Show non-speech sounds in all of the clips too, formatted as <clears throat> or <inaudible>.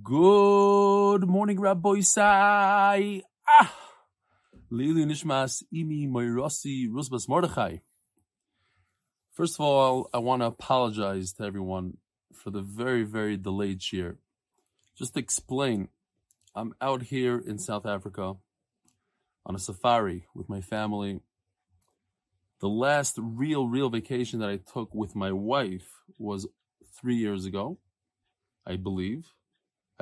Good morning, Rabbosai. Ah, Nishmas Imi Rusbas Mordechai. First of all, I want to apologize to everyone for the very, very delayed cheer. Just to explain, I'm out here in South Africa on a safari with my family. The last real, real vacation that I took with my wife was three years ago, I believe.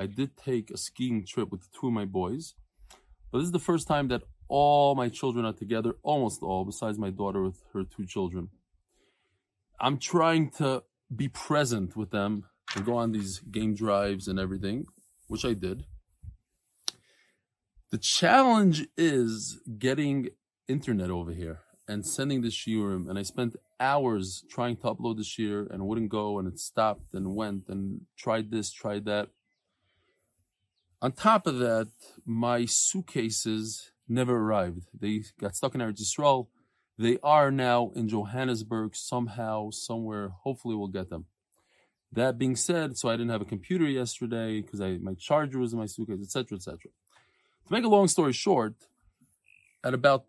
I did take a skiing trip with two of my boys, but this is the first time that all my children are together, almost all, besides my daughter with her two children. I'm trying to be present with them and go on these game drives and everything, which I did. The challenge is getting internet over here and sending the shiurim, and I spent hours trying to upload the shiur and wouldn't go, and it stopped and went and tried this, tried that. On top of that, my suitcases never arrived. They got stuck in Eretz Yisrael. They are now in Johannesburg somehow, somewhere. Hopefully, we'll get them. That being said, so I didn't have a computer yesterday because my charger was in my suitcase, etc., etc. To make a long story short, at about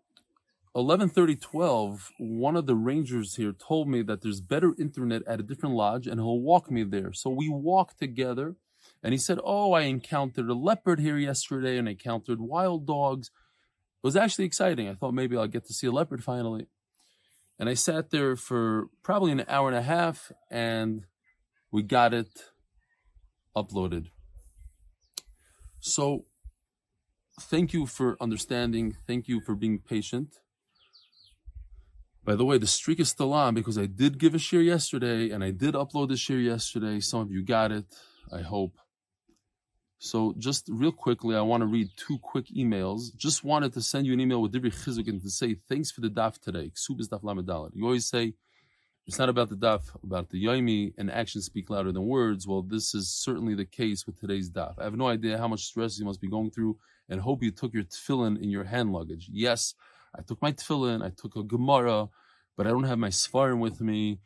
11:30, 12, one of the rangers here told me that there's better internet at a different lodge, and he'll walk me there. So we walked together and he said, Oh, I encountered a leopard here yesterday and I encountered wild dogs. It was actually exciting. I thought maybe I'll get to see a leopard finally. And I sat there for probably an hour and a half and we got it uploaded. So thank you for understanding. Thank you for being patient. By the way, the streak is still on because I did give a shiur yesterday and I did upload the shiur yesterday. Some of you got it, I hope. So just real quickly, I want to read two quick emails. Just wanted to send you an email with Divri Chizuk and to say thanks for the daf today. Ksubis daf lamadalit. You always say it's not about the daf, about the yomi, and actions speak louder than words. Well, this is certainly the case with today's daf. I have no idea how much stress you must be going through, and hope you took your tefillin in your hand luggage. Yes, I took my tefillin, I took a gemara, but I don't have my svarim with me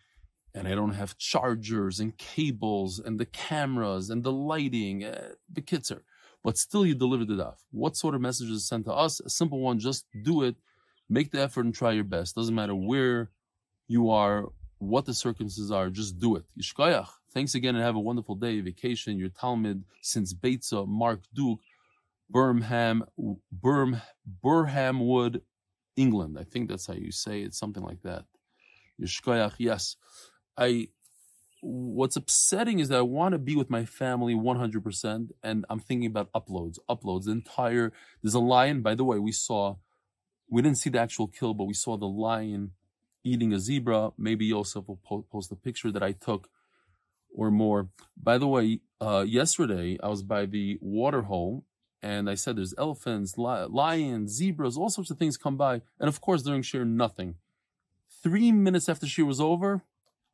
and I don't have chargers and cables and the cameras and the lighting, uh, the are, But still, you deliver the daf. What sort of message is sent to us? A simple one: just do it, make the effort, and try your best. Doesn't matter where you are, what the circumstances are. Just do it. Yishkoyach. Thanks again, and have a wonderful day. Vacation. Your Talmud since Beitza, Mark Duke, Birmingham, Birm, Burham Wood, England. I think that's how you say it. Something like that. Yishkoyach. Yes. I what's upsetting is that I want to be with my family 100% and I'm thinking about uploads, uploads, the entire, there's a lion, by the way, we saw, we didn't see the actual kill, but we saw the lion eating a zebra. Maybe Yosef will po- post a picture that I took or more. By the way, uh, yesterday I was by the water hole and I said there's elephants, li- lions, zebras, all sorts of things come by. And of course, during shiur, nothing. Three minutes after shiur was over,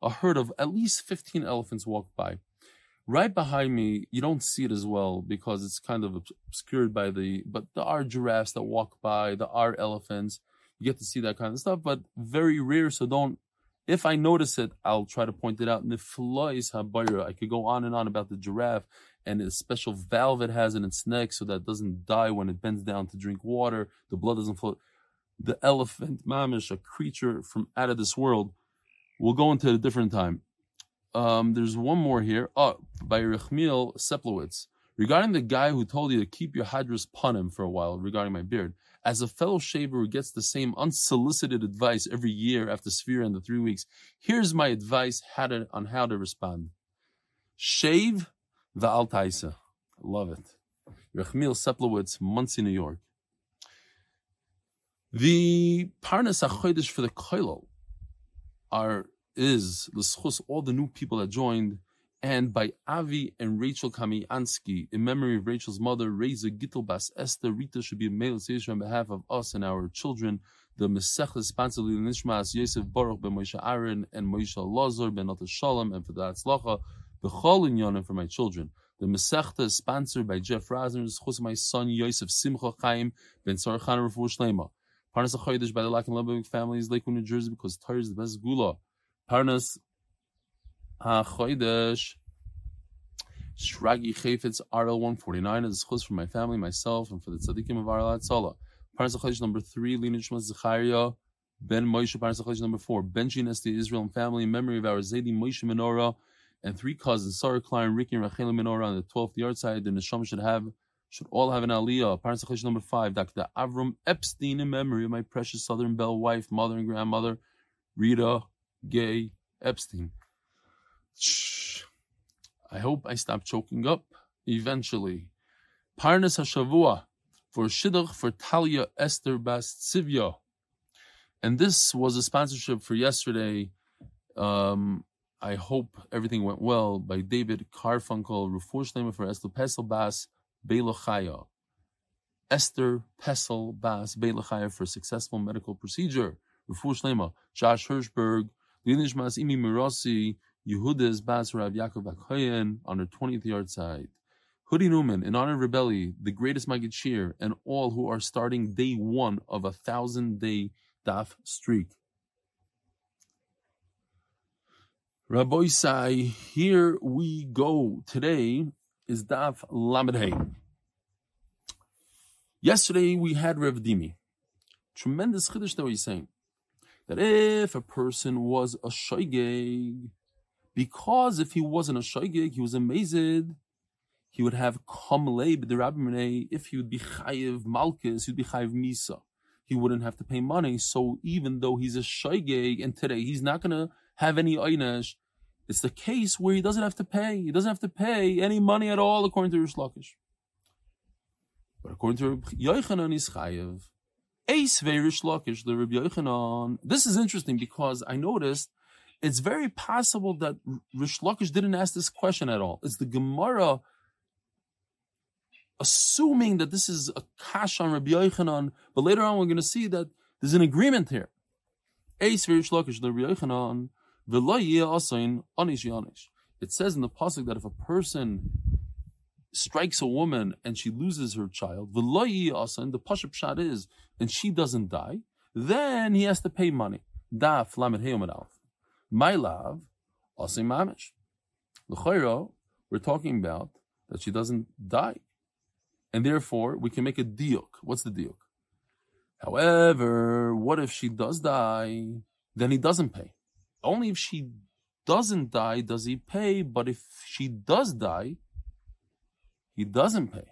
a herd of at least 15 elephants walked by. Right behind me, you don't see it as well because it's kind of obscured by the, but there are giraffes that walk by, there are elephants. You get to see that kind of stuff, but very rare. So don't, if I notice it, I'll try to point it out. Niflois habayra. I could go on and on about the giraffe and the special valve it has in its neck so that it doesn't die when it bends down to drink water. The blood doesn't flow. The elephant, mamish, a creature from out of this world We'll go into a different time. Um, there's one more here. Oh, by Rechmiel Seplowitz. Regarding the guy who told you to keep your hadras panim for a while regarding my beard, as a fellow shaver who gets the same unsolicited advice every year after Sefira and the three weeks, here's my advice how to, on how to respond. Shave the altaisa. Love it. Rechmiel Seplowitz, Monsey, New York. The Parnas HaChodesh for the Koilel are is l'schus all the new people that joined, and by Avi and Rachel Kamiansky in memory of Rachel's mother, Reza Gittel Bas Esther Rita should be a mail on behalf of us and our children. The Mesech sponsored Nishmas Yosef Baruch ben Moshe Aaron and Moshe Lazar ben Nata Shalom and for the Atzlacha B'chol Yonim for my children. The Masechta is sponsored by Jeff Rosner, my son Yosef Simcha Chaim ben Sarchan Refuah Shlema. Parnas HaChodesh by the Lack and Lubbock families, Lakewood, New Jersey, because Torah is the best gula. Parnas HaChodesh. Shragi Chayfetz RL 149 is chus for my family, myself, and for the tzaddikim of Arla Tzala. Parnas number three, Lina Shmas Zechariah, Ben Moshe, Parnas number four, Benji Nesti Israel and family, in memory of our Zaydi Moshe Menorah, and three cousins, Sarah Klein, Ricky, and Rachel Menorah on the 12th yahrzeit. The Neshama should have, should all have an aliyah. Parnas number five, Dr. Avram Epstein, in memory of my precious Southern Belle wife, mother, and grandmother, Rita Gay Epstein. Shh. I hope I stop choking up eventually. Parnas Hashavua for Shidduch for Talia Esther Bas Tzivya. And this was a sponsorship for yesterday. Um, I hope everything went well by David Carfunkel, Refuah Shlema for Esther Pesel Bas Beilachaya. Esther Pesel Bas Beilachaya for successful medical procedure. Refuah Shlema, Josh Hirschberg, Linishmas Imi Mirasi, Yehuda's Bas Rav Yaakov Akhoyen on her 20th yahrzeit. Hudi Newman, in honor of Rebelli, the greatest Magid Shiur, and all who are starting day one of a thousand day daf streak. Rabbosai, here we go. Today is daf Lamed Yesterday we had Rev Dimi. Tremendous chiddush that he's saying that if a person was a shoygeg, because if he wasn't a shaygig, he was a mazid, he would have kamlei b'derabimene. If he would be chayiv malchus, he'd be chayiv misa. He wouldn't have to pay money. So even though he's a shaygig, and today he's not going to have any einish, it's the case where he doesn't have to pay. He doesn't have to pay any money at all, according to Rish Lakish. But according to Yochanan, he's chayiv. Ace Rish Lakish, the Rabbi Yochanan. This is interesting because I noticed it's very possible that Rish Lakish didn't ask this question at all. It's the Gemara assuming that this is a kash on Rabbi Yochanan, but later on we're going to see that there's an agreement here. It says in the pasuk that if a person strikes a woman and she loses her child, the pasuk shot is, and she doesn't die, then he has to pay money. Daf my love, mamish. We're talking about that she doesn't die. And therefore, we can make a diuk. What's the diuk? However, what if she does die? Then he doesn't pay. Only if she doesn't die does he pay, but if she does die, he doesn't pay.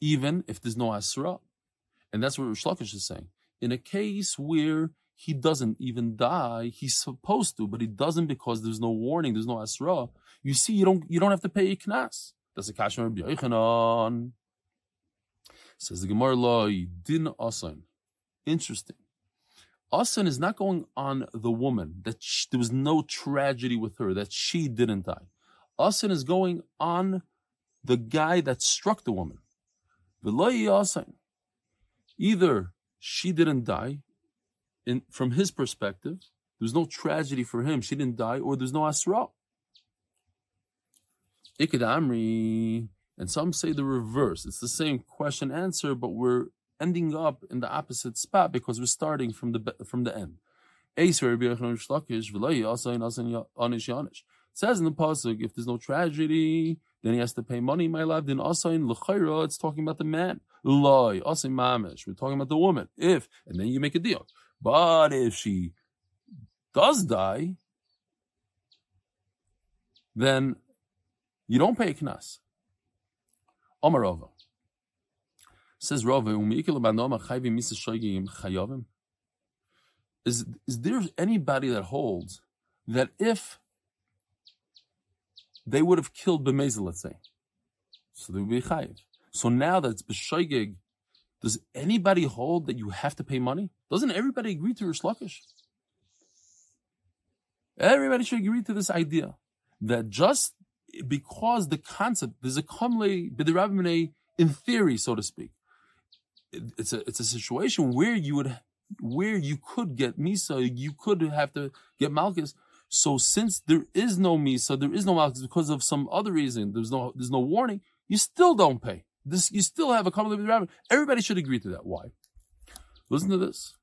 Even if there's no asra. And that's what Rish Lakish is saying. In a case where he doesn't even die. He's supposed to, but he doesn't because there's no warning, there's no asra. You see, you don't you don't have to pay a knas. That's a Rabbi Says the Gemara law, din asan. Interesting. Asan is not going on the woman that she, there was no tragedy with her that she didn't die. Asan is going on the guy that struck the woman. Either she didn't die in, from his perspective, there's no tragedy for him. She didn't die, or there's no asra. Iked Amri, and some say the reverse. It's the same question answer, but we're ending up in the opposite spot because we're starting from the from the end. It says in the pasuk, if there's no tragedy, then he has to pay money. My love, then asayin l'chayra, it's talking about the man. Loy asayin mamish, we're talking about the woman. If and then you make a deal. But if she does die, then you don't pay knas. Omar Rava. Says is, is there anybody that holds that if they would have killed Bemeza, let's say, so they would be chayiv. So now that it's b'shoigig does anybody hold that you have to pay money? Doesn't everybody agree to Rish Lakish? Everybody should agree to this idea that just because the concept, there's a kamle b'derabimene in theory, so to speak. It's a it's a situation where you would where you could get misa, you could have to get malchus. So since there is no misa, there is no malchus because of some other reason. There's no there's no warning. You still don't pay. This you still have a common rabbi. Everybody should agree to that. Why? Listen to this.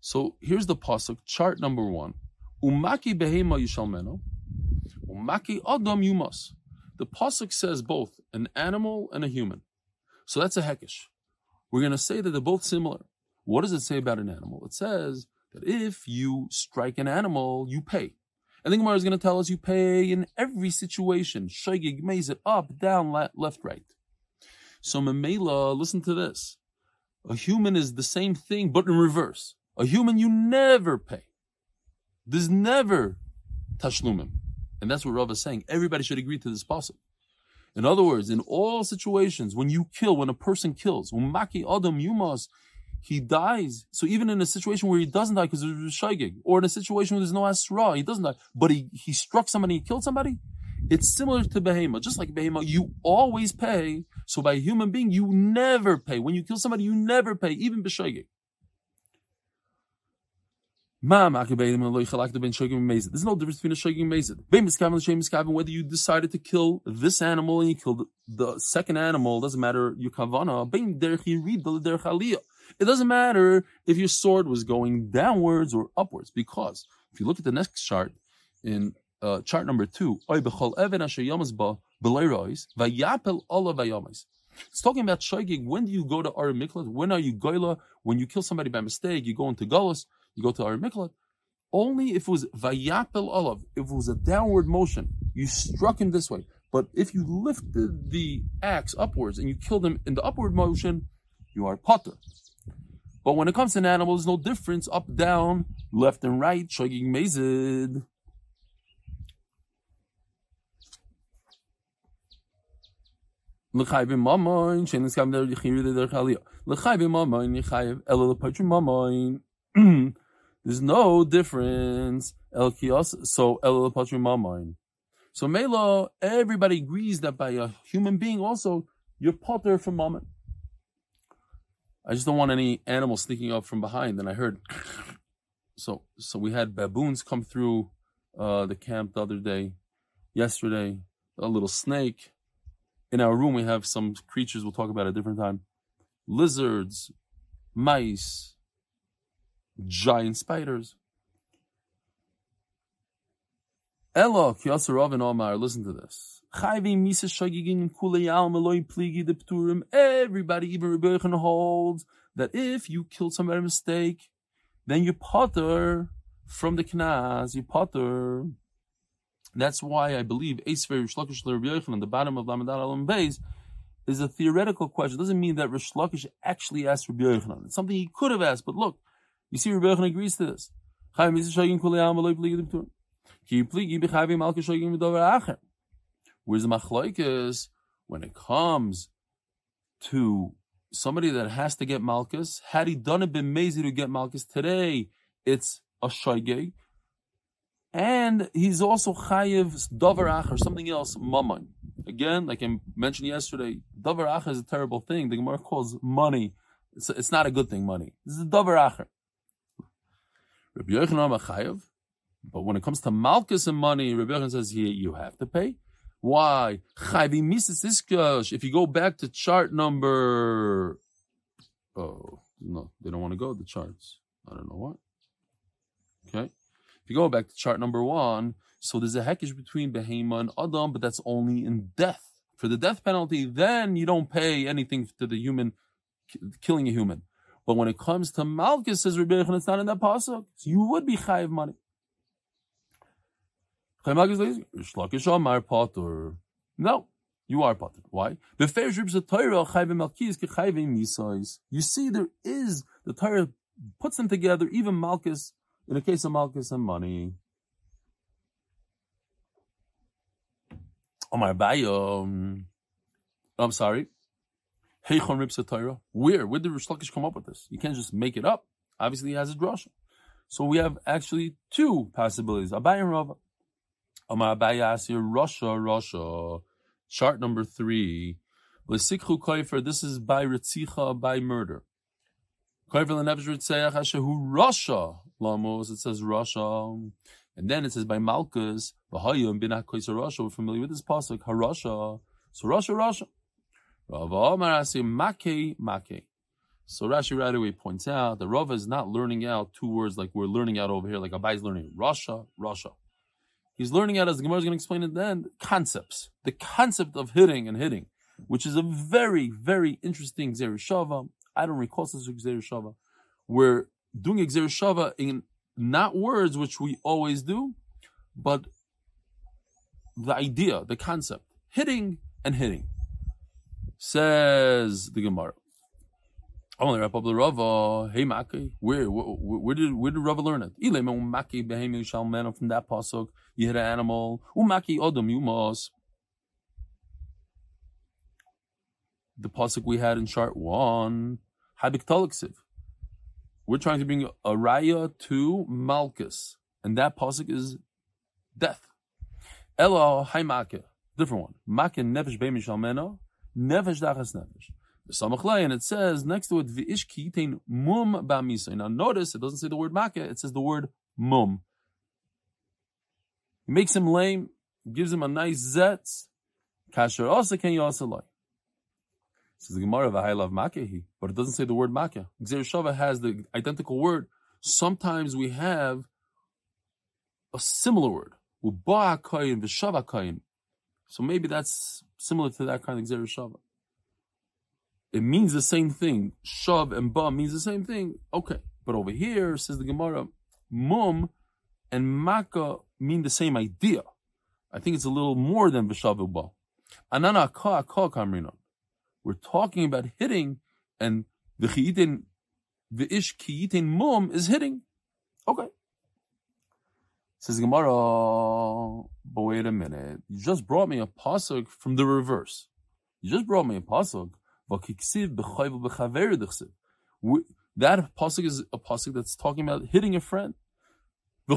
So here's the pasuk, chart number one. Umaki behema yishalmeno, umaki adam yumas. The pasuk says both an animal and a human. So that's a hekesh. We're going to say that they're both similar. What does it say about an animal? It says that if you strike an animal, you pay. And the Gemara is going to tell us you pay in every situation. Shagig maze it up, down, left, right. So Mamela, listen to this. A human is the same thing, but in reverse. A human you never pay. There's never tashlumim. And that's what Rav is saying. Everybody should agree to this possible. In other words, in all situations, when you kill, when a person kills, umaki adam yumas, he dies. So even in a situation where he doesn't die because there's a shaygig, or in a situation where there's no asra, he doesn't die, but he, he struck somebody, he killed somebody, it's similar to behema. Just like behema, you always pay. So by a human being, you never pay. When you kill somebody, you never pay, even b'shaygig. There's no difference between a shogig and mezid. Whether you decided to kill this animal and you killed the second animal, doesn't matter your kavana. It doesn't matter if your sword was going downwards or upwards, because if you look at the next chart in uh, chart number two, it's talking about shogig. When do you go to Ir Miklat? When are you goila? When you kill somebody by mistake, you go into Golos you go to our Miklat, only if it was Vayapel Olav, if it was a downward motion, you struck him this way. But if you lifted the axe upwards and you killed him in the upward motion, you are potter. But when it comes to an animal, there's no difference up, down, left and right, shogig mezid. L'chayv mamoin, shein. <clears throat> There's no difference. El kios, so el patrim mamain. So Mela, everybody agrees that by a human being also, you're potter from mammon. I just don't want any animals sneaking up from behind. And I heard, <laughs> so so we had baboons come through uh, the camp the other day, yesterday. A little snake. In our room, we have some creatures we'll talk about at a different time. Lizards, mice, giant spiders. Elo, and Omar, listen to this. Everybody, even Rebbe holds that if you killed somebody by mistake, then you potter from the knas, you potter. That's why I believe Eisver Rishlakish Rebbe on the bottom of Lamadar Alam Beis is a theoretical question. It doesn't mean that Rishlakish actually asked Rebbe It's something he could have asked, but look, you see, Rebbe Yochanan agrees to this. Where's the machlokes when it comes to somebody that has to get malchus? Had he done it mazy to get malchus today, it's a shaygeg. And he's also chayiv davar or something else, mammon. Again, like I mentioned yesterday, davar is a terrible thing. The Gemara calls money. It's, it's not a good thing, money. This is davar Rabbi Yochanan Chayav. But when it comes to Malchus and money, Rabbi Yochanan says here you have to pay. Why? If you go back to chart number, oh no, they don't want to go to the charts. I don't know what. Okay, if you go back to chart number one, so there's a heckish between Behema and Adam, but that's only in death. For the death penalty, then you don't pay anything to the human killing a human. But when it comes to Malchus, says Rabbi Yechon, it's not in that pasuk. So you would be chayiv money. No, you are potter. Why? You see, there is the Torah puts them together, even Malchus, in a case of Malchus and money. Omar Bayom. I'm sorry. Heichon Rib Torah. Where? Where did Rish Lakish come up with this? You can't just make it up. Obviously, he has a drasha. So we have actually two possibilities. Abai and Rava. Amar Abai Asir, rusha, rusha. Chart number three. L'sikhu koifer, this is by Ritzicha, by murder. Koifer l'nefesh ritzeach ashehu rusha. Lamos, it says rusha. And then it says by Malchus, V'hayim bin HaKoiser rusha. We're familiar with this pasuk, HaRusha. So rusha, rusha. Rav. So Rashi right away points out that Rava is not learning out two words like we're learning out over here, like Abai is learning rusha, rusha. He's learning out, as the Gemara is going to explain at the end, concepts. The concept of hitting and hitting, which is a very, very interesting gezeira shava. I don't recall such gezeira shava. We're doing gezeira shava in not words, which we always do, but the idea, the concept. Hitting and hitting. Says the Gemara. I want to wrap up the Rava. Hey Maki, where, where where did where did Rava learn it? Ilem um, Maki behemi shalmena from that pasuk. You hit an animal. Um, Umaki odom yumos. The pasuk we had in chart one. Habik. We're trying to bring a raya to Malchus, and that pasuk is death. Elo Maki, different one. Maki nefesh behemi shalmena. Nefesh dachas nefesh and it says next to it v'ish kitain mum ba'misa. Now notice it doesn't say the word makkah; it says the word mum. Makes him lame, gives him a nice zetz. Kasher also can you also like. Says the Gemara of love makahi, but it doesn't say the word makkah. Shava has the identical word. Sometimes we have a similar word. Uba'akayin v'shavakayin. So maybe that's similar to that kind of Shava it means the same thing. Shav and ba means the same thing. Okay. But over here, says the Gemara, mum and maka mean the same idea. I think it's a little more than v'shav ba. Anana ka ka kamrina. We're talking about hitting, and the chiyitin, the ish kiyitin mum is hitting. Okay. Says Gemara, but wait a minute. You just brought me a pasuk from the reverse. You just brought me a pasuk that pasuk is a pasuk that's talking about hitting a friend. Now,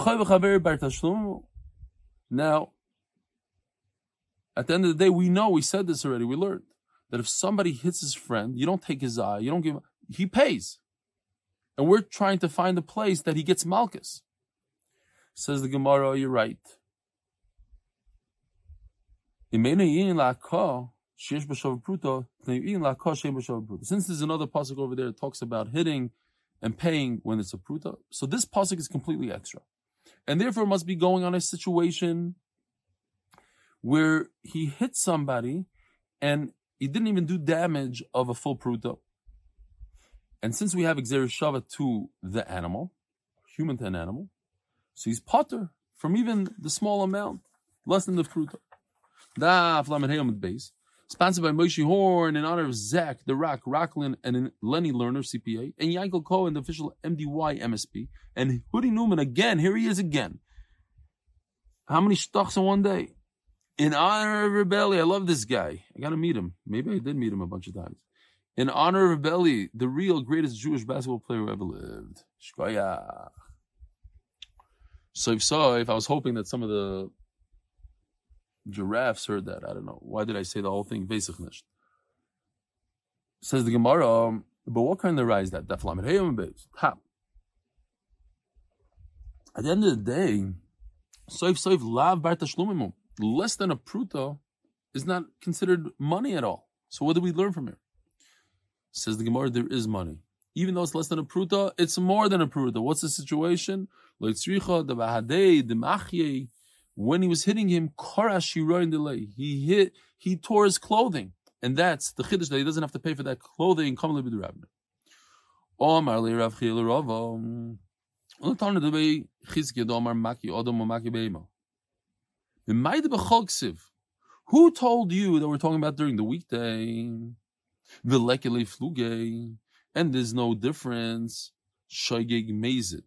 at the end of the day, we know, we said this already, we learned that if somebody hits his friend, you don't take his eye, you don't give he pays. And we're trying to find a place that he gets malchus. Says the Gemara, oh, you're right. Since there's another pasuk over there that talks about hitting and paying when it's a pruta, so this pasuk is completely extra, and therefore must be going on a situation where he hit somebody and he didn't even do damage of a full pruta. And since we have shava to the animal, human to an animal, so he's potter from even the small amount, less than the pruta. Da flamet base. Sponsored by Moshe Horn in honor of Zach, The Rock, Rocklin, and Lenny Lerner, CPA, and Yankel Cohen, the official MDY MSP, and Hoodie Newman again. Here he is again. How many stocks in one day? In honor of Rebelli, I love this guy. I got to meet him. Maybe I did meet him a bunch of times. In honor of Rebelli, the real greatest Jewish basketball player who ever lived. Shkoyach. So if so, if I was hoping that some of the Giraffes heard that. I don't know. Why did I say the whole thing? Vesich Says the Gemara, um, but what kind of rise that? At the end of the day, soif soif lav bar less than a pruta is not considered money at all. So what do we learn from here? Says the Gemara, there is money. Even though it's less than a pruta, it's more than a pruta. What's the situation? When he was hitting him, he hit, he tore his clothing. And that's the chiddush that he doesn't have to pay for that clothing. Come live with the rabbin. Omar le Rav Chil Rava. Ulatana the way Chizkiya Omar Maki Maki Beima. Who told you that we're talking about during the weekday? Vilekele fluge, and there's no difference. Shoygeg mezit.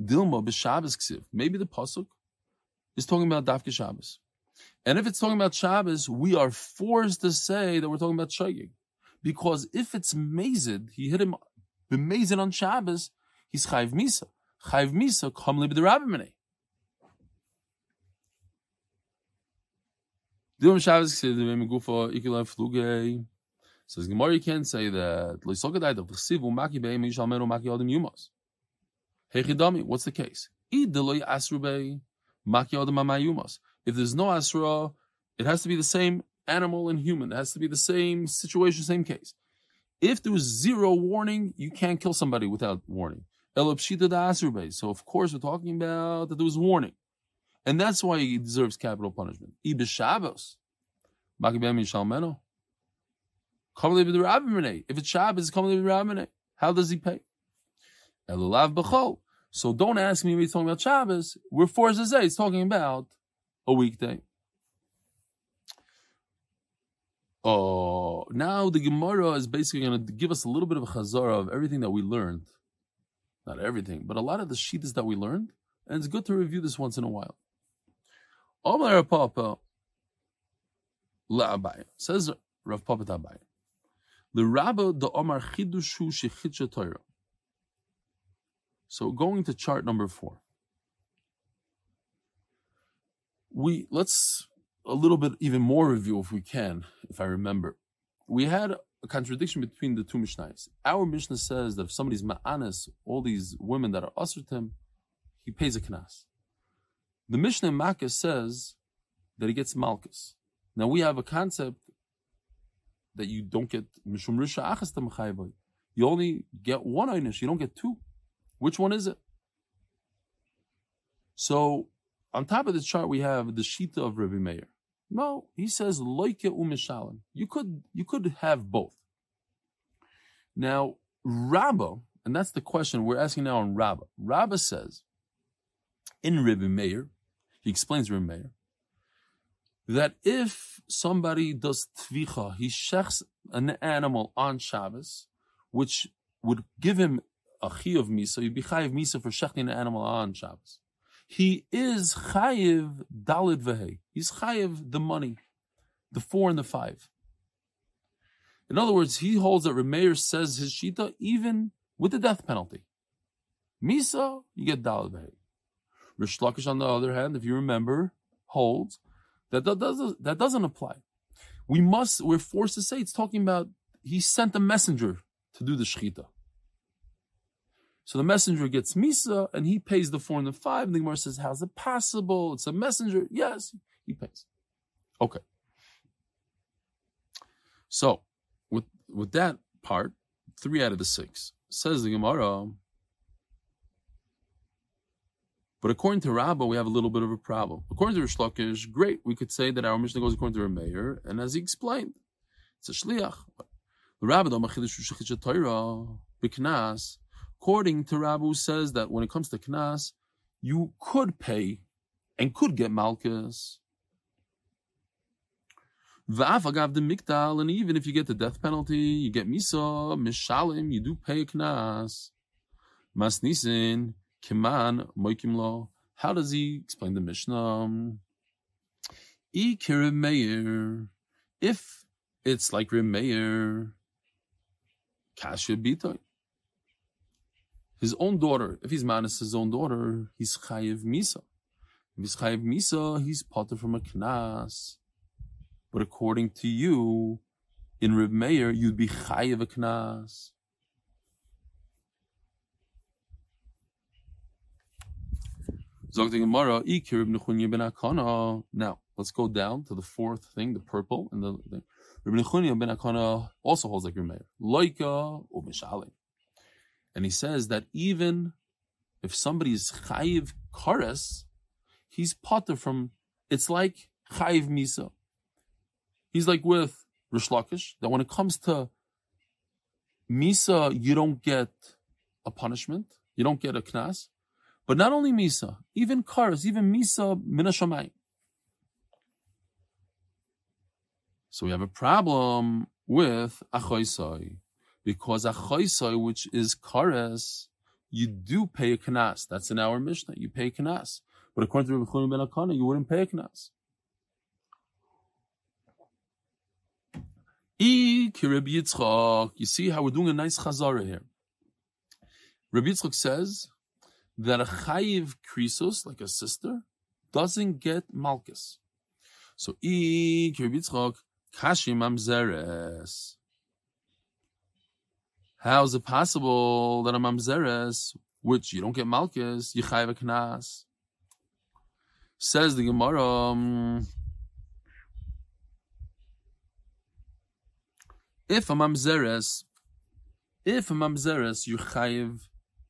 Dilma b'Shabbos ksiv. Maybe the pasuk is talking about Dafke Shabbos. And if it's talking about Shabbos, we are forced to say that we're talking about Shagig. Because if it's Mazid, he hit him b'mazid on Shabbos, he's Chayv Misa. Chayv Misa, come live the Rabbimene. Dilm Shabbos said the Megufa Ikila Fluge. Says Gemara, you can't say that. What's the case? If there's no asra, it has to be the same animal and human. It has to be the same situation, same case. If there was zero warning, you can't kill somebody without warning. So of course we're talking about that there was warning. And that's why he deserves capital punishment. If it's Shabbos, how does he pay? So don't ask me when he's talking about Shabbos. We're to say he's talking about a weekday. Oh, now the Gemara is basically going to give us a little bit of a chazara of everything that we learned. Not everything, but a lot of the sheetas that we learned. And it's good to review this once in a while. Omar Papa says Rav Papa Tabai. The Rabba the Omar Chidushu Shechitcha Torah. So going to chart number four. We let's a little bit even more review if we can, if I remember. We had a contradiction between the two Mishnahs. Our Mishnah says that if somebody's ma'anis, all these women that are usher him, he pays a knas. The Mishnah in Makkah says that he gets malchus. Now we have a concept that you don't get mishum risha achas You only get one einish, you don't get two. Which one is it? So on top of the chart, we have the Shita of Rabbi Meir. No, he says loike umishalim. You could you could have both. Now, Rabbah, and that's the question we're asking now on Rabbah. Rabbah says in Rabbi Meir, he explains Rabbi Meir, that if somebody does tvicha, he shechs an animal on Shabbos, which would give him a of misa, you'd be chayiv misa for shechting an animal on Shabbos. He is chayiv dalid vehei. He's chayiv the money, the four and the five. In other words, he holds that Remeir says his shita even with the death penalty. Misa, you get dalid vehei. Rish Lakish, on the other hand, if you remember, holds that that doesn't, that doesn't apply. We must, we're forced to say it's talking about he sent a messenger to do the shechita. So the messenger gets Misa and he pays the four and the five. And the Gemara says, How's it possible? It's a messenger. Yes, he pays. Okay. So with with that part, three out of the six. Says the Gemara. But according to Rabbah, we have a little bit of a problem. According to Rish Lakish, great, we could say that our Mishnah goes according to our mayor, and as he explained, it's a shliach. The Rabbah, According to Rabu says that when it comes to Knas, you could pay and could get Malchus. V'af the mikdal, and even if you get the death penalty, you get misa, mishalim, you do pay a knas. Masnisin, kiman, moikim lo. How does he explain the Mishnah? Meir. If it's like Meir, kasha bitoy his own daughter, if he's manis his own daughter, he's chayiv misa. If he's chayiv misa, he's potter from a knas. But according to you, in Reb Meir, you'd be chayiv a knas. Now, let's go down to the fourth thing, the purple, and the, the Rabbi Nechunya ben Akana also holds like Reb Meir. Loika or. And he says that even if somebody is chayiv kares, he's potter from, it's like chayiv misa. He's like with Rish Lakish, that when it comes to misa, you don't get a punishment, you don't get a knas. But not only misa, even kares, even misa minashamay. So we have a problem with achoisai because a choisoi, which is kares, you do pay a knas. That's in our Mishnah. You pay a knas. But according to Rabbi Chulun ben Akana, you wouldn't pay a knas. You see how we're doing a nice chazara here. Rabbi Yitzchak says that a chayiv krisos, like a sister, doesn't get malchus. So, i Rabbi Yitzchak, kashim amzeres. How is it possible that a mamzeres, which you don't get malchus, a knas? Says the Gemara. Um, if a mamzeres If a mamzeres you chayiv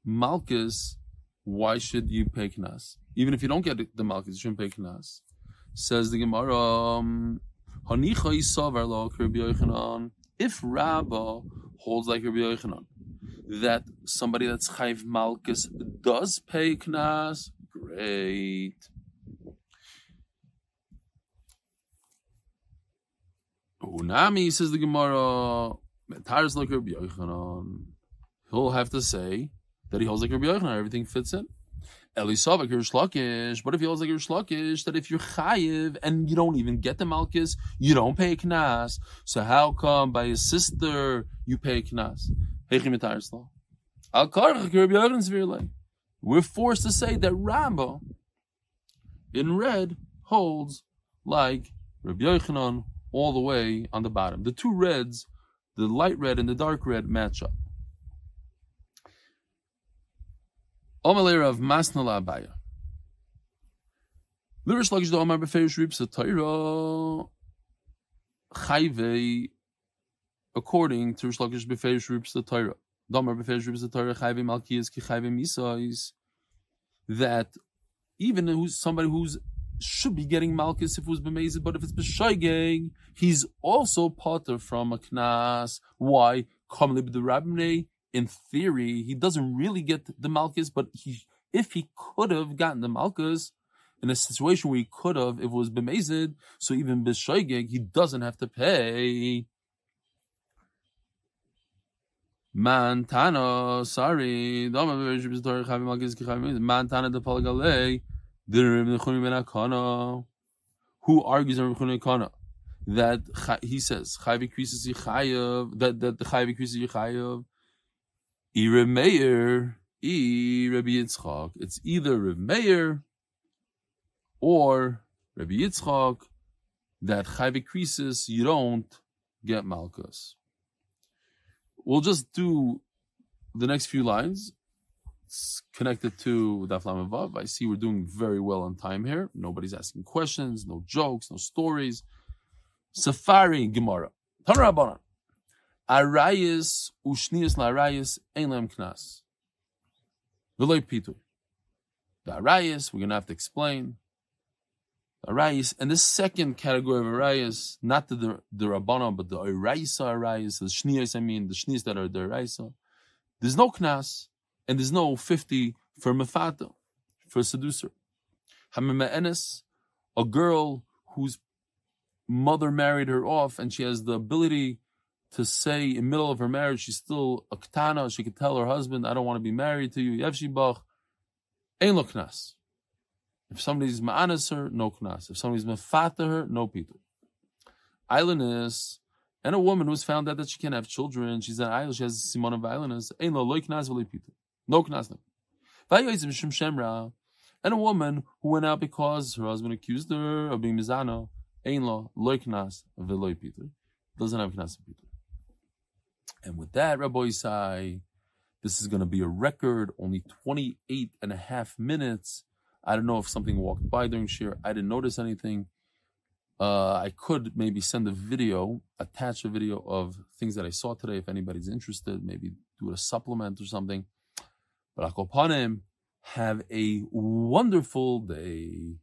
malchus, why should you pay knas? Even if you don't get the malchus, you shouldn't pay knas. Says the Gemara, um, if Rabba holds like Rabbi Yochanan, that somebody that's chayiv Malkus does pay knas, great. Unami says the Gemara, Metaris like Rabbi Yochanan. He'll have to say that he holds like Rabbi Yochanan. Everything fits in. Elisavik Rish Lakish. What if he holds like Rish Lakish that if you're chayiv and you don't even get the malchus, you don't pay knas? So how come by his sister you pay knas? We're forced to say that Rambam in red holds like Rabbi Yochanan all the way on the bottom. The two reds, the light red and the dark red, match up. Omalera of Masnala Abaya. Lirish Lakish do Omar Beferish Ribs Torah Chayve according to Rish Lakish Beferish Ribs Torah. Domar Beferish Ribs Torah Chayve Malkiyas Ki Chayve Misais that even who's somebody who's should be getting Malchus if it was Bemezid, but if it's B'shaygeg, he's also potter from a Knas. Why? In theory, he doesn't really get the Malchus, but he, if he could have gotten the Malchus in a situation where he could have, if it was Bemezid, so even B'shaygeg, he doesn't have to pay. Mantana, sorry. Mantana the Palgalei. Who argues in Kana that he says that that the Chayv increases Ire Meir, I Rabbi Yitzchak. It's either Rabbi Meir or Rabbi Yitzchak that Chayv increases. You don't get Malchus. We'll just do the next few lines it's connected to Daf Vav. I see we're doing very well on time here. Nobody's asking questions, no jokes, no stories. Safari Gemara. Arayis ushnius la'arayis ein lem knas. V'loy pitu. The arayis, we're going to have to explain. Arayis, and this second category of arayis, not the, the, the but the Araisa arayis, the shnias, I mean, the shnias that are the Araisa. There's no knas and there's no 50 for mafata, for a seducer. Hamima'enes, a girl whose mother married her off and she has the ability to say in middle of her marriage, she's still a katana, she could tell her husband, I don't want to be married to you, Yevshibach, ein lo knas. If somebody's ma'anas her, no knas. If somebody's mafata her, no pitu. Aylonis, and a woman who's found out that she can't have children, she's an idol, she has simon of aylonis, ein lo loy knas v'loy pitu. No knasnim. And a woman who went out because her husband accused her of being mizano, ein lo loy knas v'loy Peter. Doesn't have knas Peter. And with that, Rabbosai, this is going to be a record, only 28 and a half minutes. I don't know if something walked by during shiur. I didn't notice anything. Uh, I could maybe send a video, attach a video of things that I saw today if anybody's interested, maybe do a supplement or something. But Akopanim, have a wonderful day.